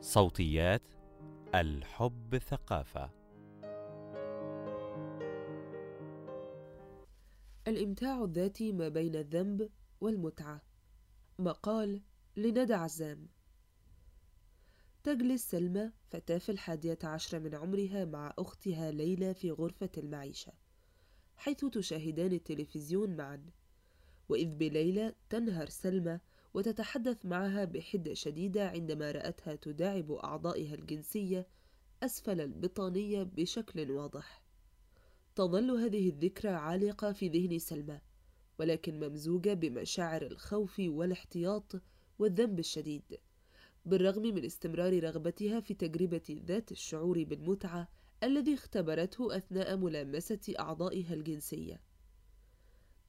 صوتيات الحب ثقافة. الإمتاع الذاتي ما بين الذنب والمتعة. مقال لندى عزام. تجلس سلمى فتاة في الحادية عشر من عمرها مع أختها ليلى في غرفة المعيشة حيث تشاهدان التلفزيون معا. وإذ بليلى تنهر سلمى وتتحدث معها بحدة شديدة عندما رأتها تداعب أعضائها الجنسية أسفل البطانية بشكل واضح. تظل هذه الذكرى عالقة في ذهن سلمى، ولكن ممزوجة بمشاعر الخوف والاحتياط والذنب الشديد، بالرغم من استمرار رغبتها في تجربة ذات الشعور بالمتعة الذي اختبرته أثناء ملامسة أعضائها الجنسية.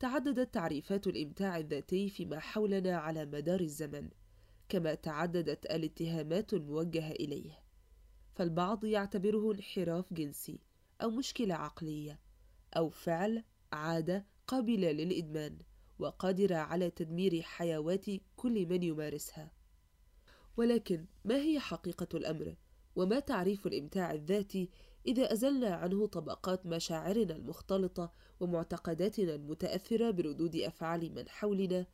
تعددت تعريفات الإمتاع الذاتي فيما حولنا على مدار الزمن كما تعددت الاتهامات الموجهة إليه فالبعض يعتبره انحراف جنسي أو مشكلة عقلية أو فعل عادة قابلة للإدمان وقادرة على تدمير حيوات كل من يمارسها ولكن ما هي حقيقة الأمر؟ وما تعريف الإمتاع الذاتي إذا أزلنا عنه طبقات مشاعرنا المختلطة ومعتقداتنا المتأثرة بردود أفعال من حولنا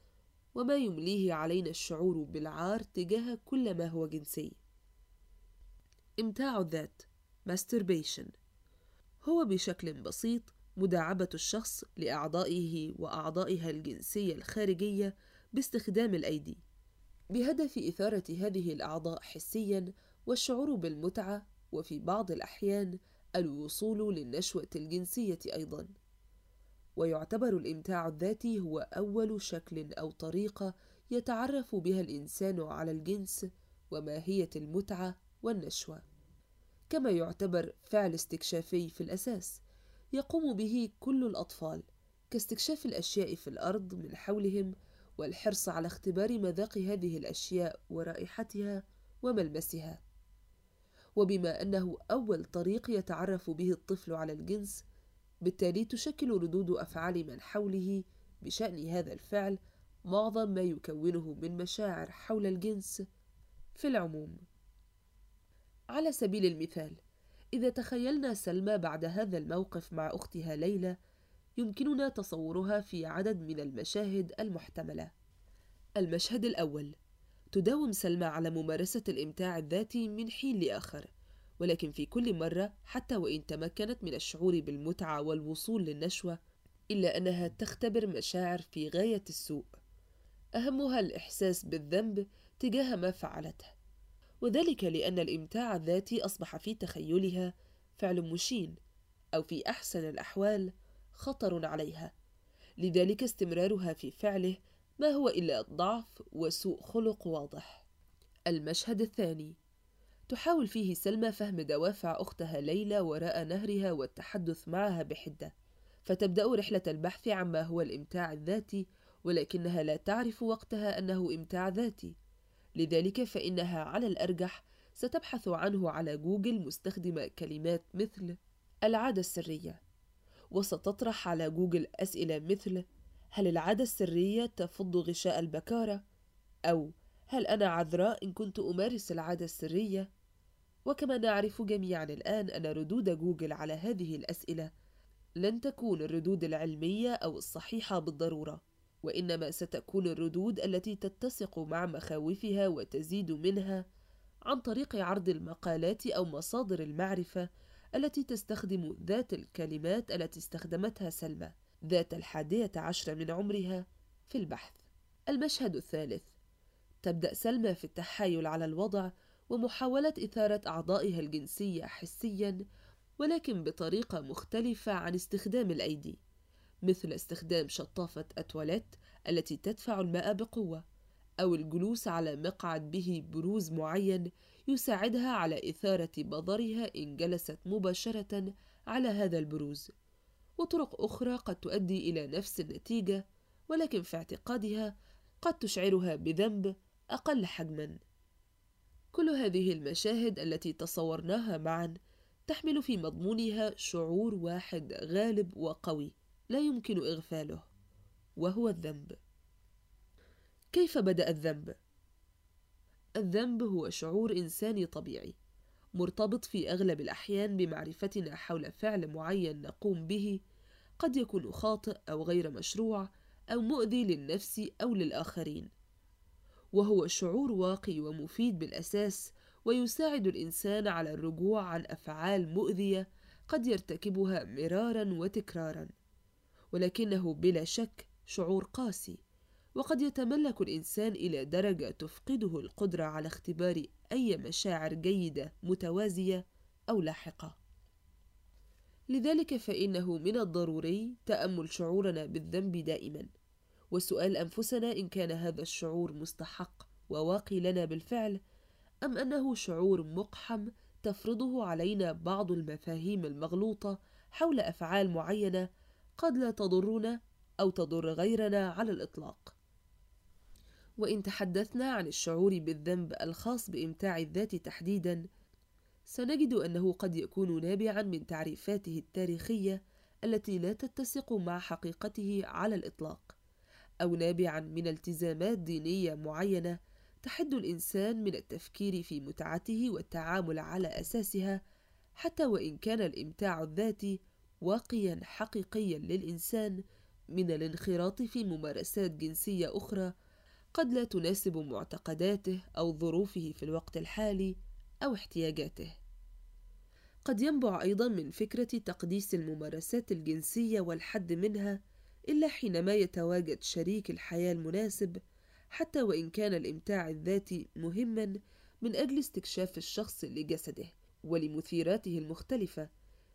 وما يمليه علينا الشعور بالعار تجاه كل ما هو جنسي إمتاع الذات masturbation هو بشكل بسيط مداعبة الشخص لأعضائه وأعضائها الجنسية الخارجية باستخدام الأيدي بهدف إثارة هذه الأعضاء حسيًا والشعور بالمتعة وفي بعض الأحيان الوصول للنشوة الجنسية أيضًا. ويعتبر الإمتاع الذاتي هو أول شكل أو طريقة يتعرف بها الإنسان على الجنس وماهية المتعة والنشوة. كما يعتبر فعل استكشافي في الأساس يقوم به كل الأطفال كاستكشاف الأشياء في الأرض من حولهم والحرص على اختبار مذاق هذه الأشياء ورائحتها وملمسها وبما أنه أول طريق يتعرف به الطفل على الجنس بالتالي تشكل ردود أفعال من حوله بشأن هذا الفعل معظم ما يكونه من مشاعر حول الجنس في العموم على سبيل المثال إذا تخيلنا سلمى بعد هذا الموقف مع أختها ليلى يمكننا تصورها في عدد من المشاهد المحتملة. المشهد الأول: تداوم سلمى على ممارسة الإمتاع الذاتي من حين لآخر، ولكن في كل مرة حتى وإن تمكنت من الشعور بالمتعة والوصول للنشوة، إلا أنها تختبر مشاعر في غاية السوء. أهمها الإحساس بالذنب تجاه ما فعلته، وذلك لأن الإمتاع الذاتي أصبح في تخيلها فعل مشين، أو في أحسن الأحوال خطر عليها. لذلك استمرارها في فعله ما هو إلا ضعف وسوء خلق واضح. المشهد الثاني. تحاول فيه سلمى فهم دوافع أختها ليلى وراء نهرها والتحدث معها بحدة فتبدأ رحلة البحث عما هو الإمتاع الذاتي ولكنها لا تعرف وقتها أنه إمتاع ذاتي لذلك فإنها على الأرجح ستبحث عنه على جوجل مستخدمة كلمات مثل العادة السرية وستطرح على جوجل أسئلة مثل هل العادة السرية تفض غشاء البكارة؟ أو هل أنا عذراء إن كنت أمارس العادة السرية؟ وكما نعرف جميعا الآن أن ردود جوجل على هذه الأسئلة لن تكون الردود العلمية أو الصحيحة بالضرورة، وإنما ستكون الردود التي تتسق مع مخاوفها وتزيد منها عن طريق عرض المقالات أو مصادر المعرفة التي تستخدم ذات الكلمات التي استخدمتها سلمى ذات الحادية عشر من عمرها في البحث. المشهد الثالث تبدأ سلمى في التحايل على الوضع ومحاولة إثارة أعضائها الجنسية حسيا ولكن بطريقة مختلفة عن استخدام الأيدي مثل استخدام شطافة التواليت التي تدفع الماء بقوة أو الجلوس على مقعد به بروز معين يساعدها على إثارة بظرها إن جلست مباشرة على هذا البروز. وطرق أخرى قد تؤدي إلى نفس النتيجة ولكن في اعتقادها قد تشعرها بذنب أقل حجما. كل هذه المشاهد التي تصورناها معا تحمل في مضمونها شعور واحد غالب وقوي لا يمكن إغفاله وهو الذنب كيف بدأ الذنب؟ الذنب هو شعور إنساني طبيعي مرتبط في أغلب الأحيان بمعرفتنا حول فعل معين نقوم به قد يكون خاطئ أو غير مشروع أو مؤذي للنفس أو للآخرين وهو شعور واقي ومفيد بالأساس ويساعد الإنسان على الرجوع عن أفعال مؤذية قد يرتكبها مرارا وتكرارا. ولكنه بلا شك شعور قاسي وقد يتملك الإنسان إلى درجة تفقده القدرة على اختبار أي مشاعر جيدة متوازية أو لاحقة. لذلك فإنه من الضروري تأمل شعورنا بالذنب دائما. وسؤال أنفسنا إن كان هذا الشعور مستحق وواقي لنا بالفعل أم أنه شعور مقحم تفرضه علينا بعض المفاهيم المغلوطة حول أفعال معينة قد لا تضرنا أو تضر غيرنا على الإطلاق. وإن تحدثنا عن الشعور بالذنب الخاص بإمتاع الذات تحديدًا، سنجد أنه قد يكون نابعًا من تعريفاته التاريخية التي لا تتسق مع حقيقته على الإطلاق، أو نابعًا من التزامات دينية معينة تحد الإنسان من التفكير في متعته والتعامل على أساسها حتى وإن كان الإمتاع الذاتي واقيا حقيقيا للإنسان من الانخراط في ممارسات جنسية أخرى قد لا تناسب معتقداته أو ظروفه في الوقت الحالي أو احتياجاته. قد ينبع أيضا من فكرة تقديس الممارسات الجنسية والحد منها إلا حينما يتواجد شريك الحياة المناسب حتى وإن كان الإمتاع الذاتي مهما من أجل استكشاف الشخص لجسده ولمثيراته المختلفة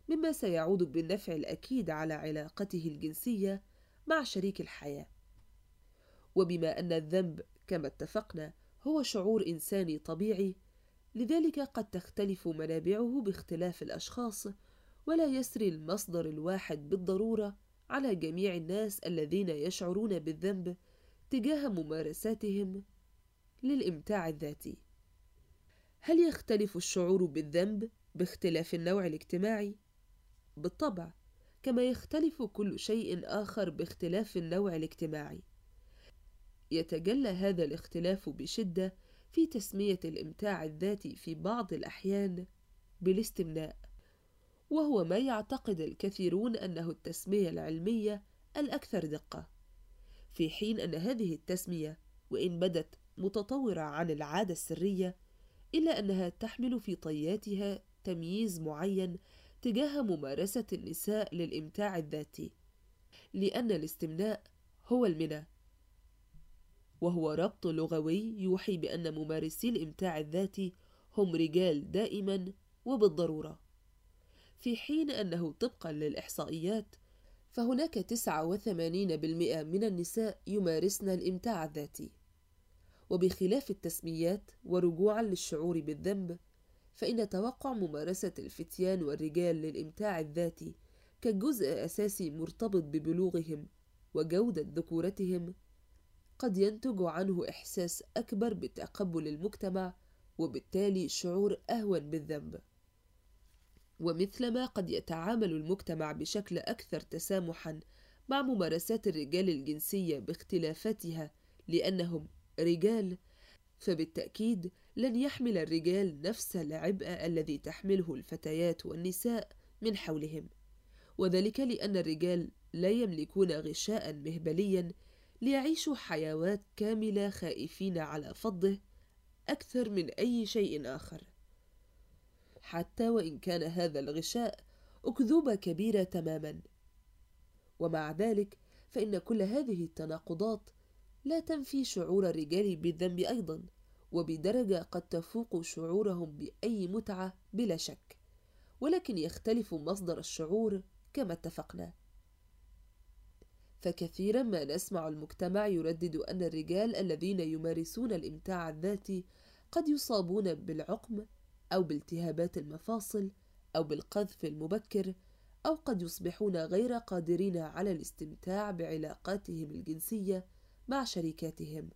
مما سيعود بالنفع الأكيد على علاقته الجنسية مع شريك الحياة. وبما أن الذنب كما اتفقنا هو شعور إنساني طبيعي لذلك قد تختلف منابعه باختلاف الأشخاص ولا يسري المصدر الواحد بالضرورة على جميع الناس الذين يشعرون بالذنب تجاه ممارساتهم للإمتاع الذاتي. هل يختلف الشعور بالذنب باختلاف النوع الاجتماعي؟ بالطبع، كما يختلف كل شيء آخر باختلاف النوع الاجتماعي. يتجلى هذا الاختلاف بشدة في تسمية الإمتاع الذاتي في بعض الأحيان بالاستمناء، وهو ما يعتقد الكثيرون أنه التسمية العلمية الأكثر دقة. في حين أن هذه التسمية وإن بدت متطورة عن العادة السرية إلا أنها تحمل في طياتها تمييز معين تجاه ممارسة النساء للإمتاع الذاتي لأن الاستمناء هو المنى وهو ربط لغوي يوحي بأن ممارسي الإمتاع الذاتي هم رجال دائما وبالضرورة في حين أنه طبقا للإحصائيات فهناك 89% من النساء يمارسن الإمتاع الذاتي. وبخلاف التسميات ورجوعا للشعور بالذنب فإن توقع ممارسة الفتيان والرجال للإمتاع الذاتي كجزء أساسي مرتبط ببلوغهم وجودة ذكورتهم قد ينتج عنه إحساس أكبر بتقبل المجتمع وبالتالي شعور أهون بالذنب. ومثلما قد يتعامل المجتمع بشكل أكثر تسامحا مع ممارسات الرجال الجنسية باختلافاتها لأنهم رجال فبالتأكيد لن يحمل الرجال نفس العبء الذي تحمله الفتيات والنساء من حولهم. وذلك لأن الرجال لا يملكون غشاء مهبليا ليعيشوا حيوات كاملة خائفين على فضه أكثر من أي شيء آخر. حتى وإن كان هذا الغشاء أكذوبة كبيرة تماما. ومع ذلك فإن كل هذه التناقضات لا تنفي شعور الرجال بالذنب أيضا وبدرجة قد تفوق شعورهم بأي متعة بلا شك. ولكن يختلف مصدر الشعور كما اتفقنا. فكثيرا ما نسمع المجتمع يردد أن الرجال الذين يمارسون الإمتاع الذاتي قد يصابون بالعقم أو بالتهابات المفاصل أو بالقذف المبكر أو قد يصبحون غير قادرين على الاستمتاع بعلاقاتهم الجنسية مع شريكاتهم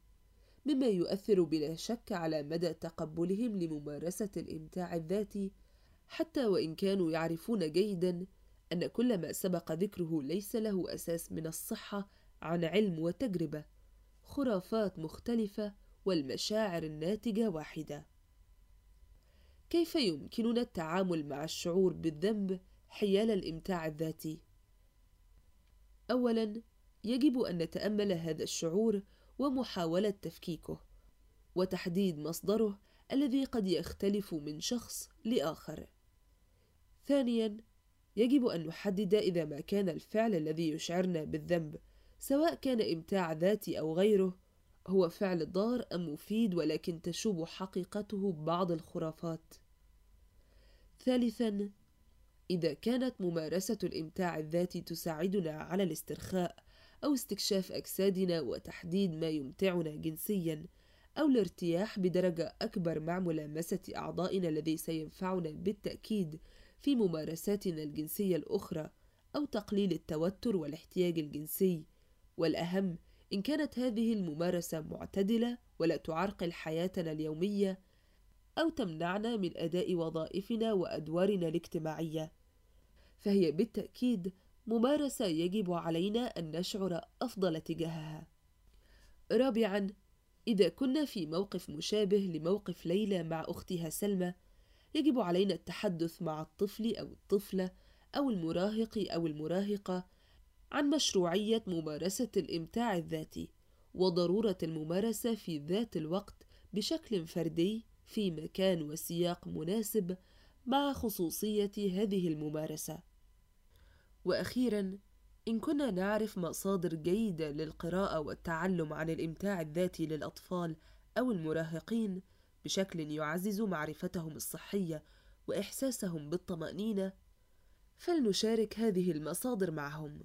مما يؤثر بلا شك على مدى تقبلهم لممارسة الإمتاع الذاتي حتى وإن كانوا يعرفون جيدا أن كل ما سبق ذكره ليس له أساس من الصحة عن علم وتجربة خرافات مختلفة والمشاعر الناتجة واحدة. كيف يمكننا التعامل مع الشعور بالذنب حيال الإمتاع الذاتي؟ أولاً يجب أن نتأمل هذا الشعور ومحاولة تفكيكه وتحديد مصدره الذي قد يختلف من شخص لآخر. ثانياً يجب أن نحدد إذا ما كان الفعل الذي يشعرنا بالذنب سواء كان إمتاع ذاتي أو غيره هو فعل ضار أم مفيد ولكن تشوب حقيقته بعض الخرافات. ثالثاً إذا كانت ممارسة الإمتاع الذاتي تساعدنا على الاسترخاء أو استكشاف أجسادنا وتحديد ما يمتعنا جنسيًا أو الارتياح بدرجة أكبر مع ملامسة أعضائنا الذي سينفعنا بالتأكيد في ممارساتنا الجنسية الأخرى أو تقليل التوتر والاحتياج الجنسي والأهم إن كانت هذه الممارسة معتدلة ولا تعرقل حياتنا اليومية أو تمنعنا من أداء وظائفنا وأدوارنا الاجتماعية فهي بالتأكيد ممارسة يجب علينا أن نشعر أفضل تجاهها. رابعًا، إذا كنا في موقف مشابه لموقف ليلى مع أختها سلمى، يجب علينا التحدث مع الطفل أو الطفلة أو المراهق أو المراهقة عن مشروعية ممارسة الإمتاع الذاتي، وضرورة الممارسة في ذات الوقت بشكل فردي في مكان وسياق مناسب مع خصوصية هذه الممارسة. وأخيرا إن كنا نعرف مصادر جيدة للقراءة والتعلم عن الإمتاع الذاتي للأطفال أو المراهقين بشكل يعزز معرفتهم الصحية وإحساسهم بالطمأنينة فلنشارك هذه المصادر معهم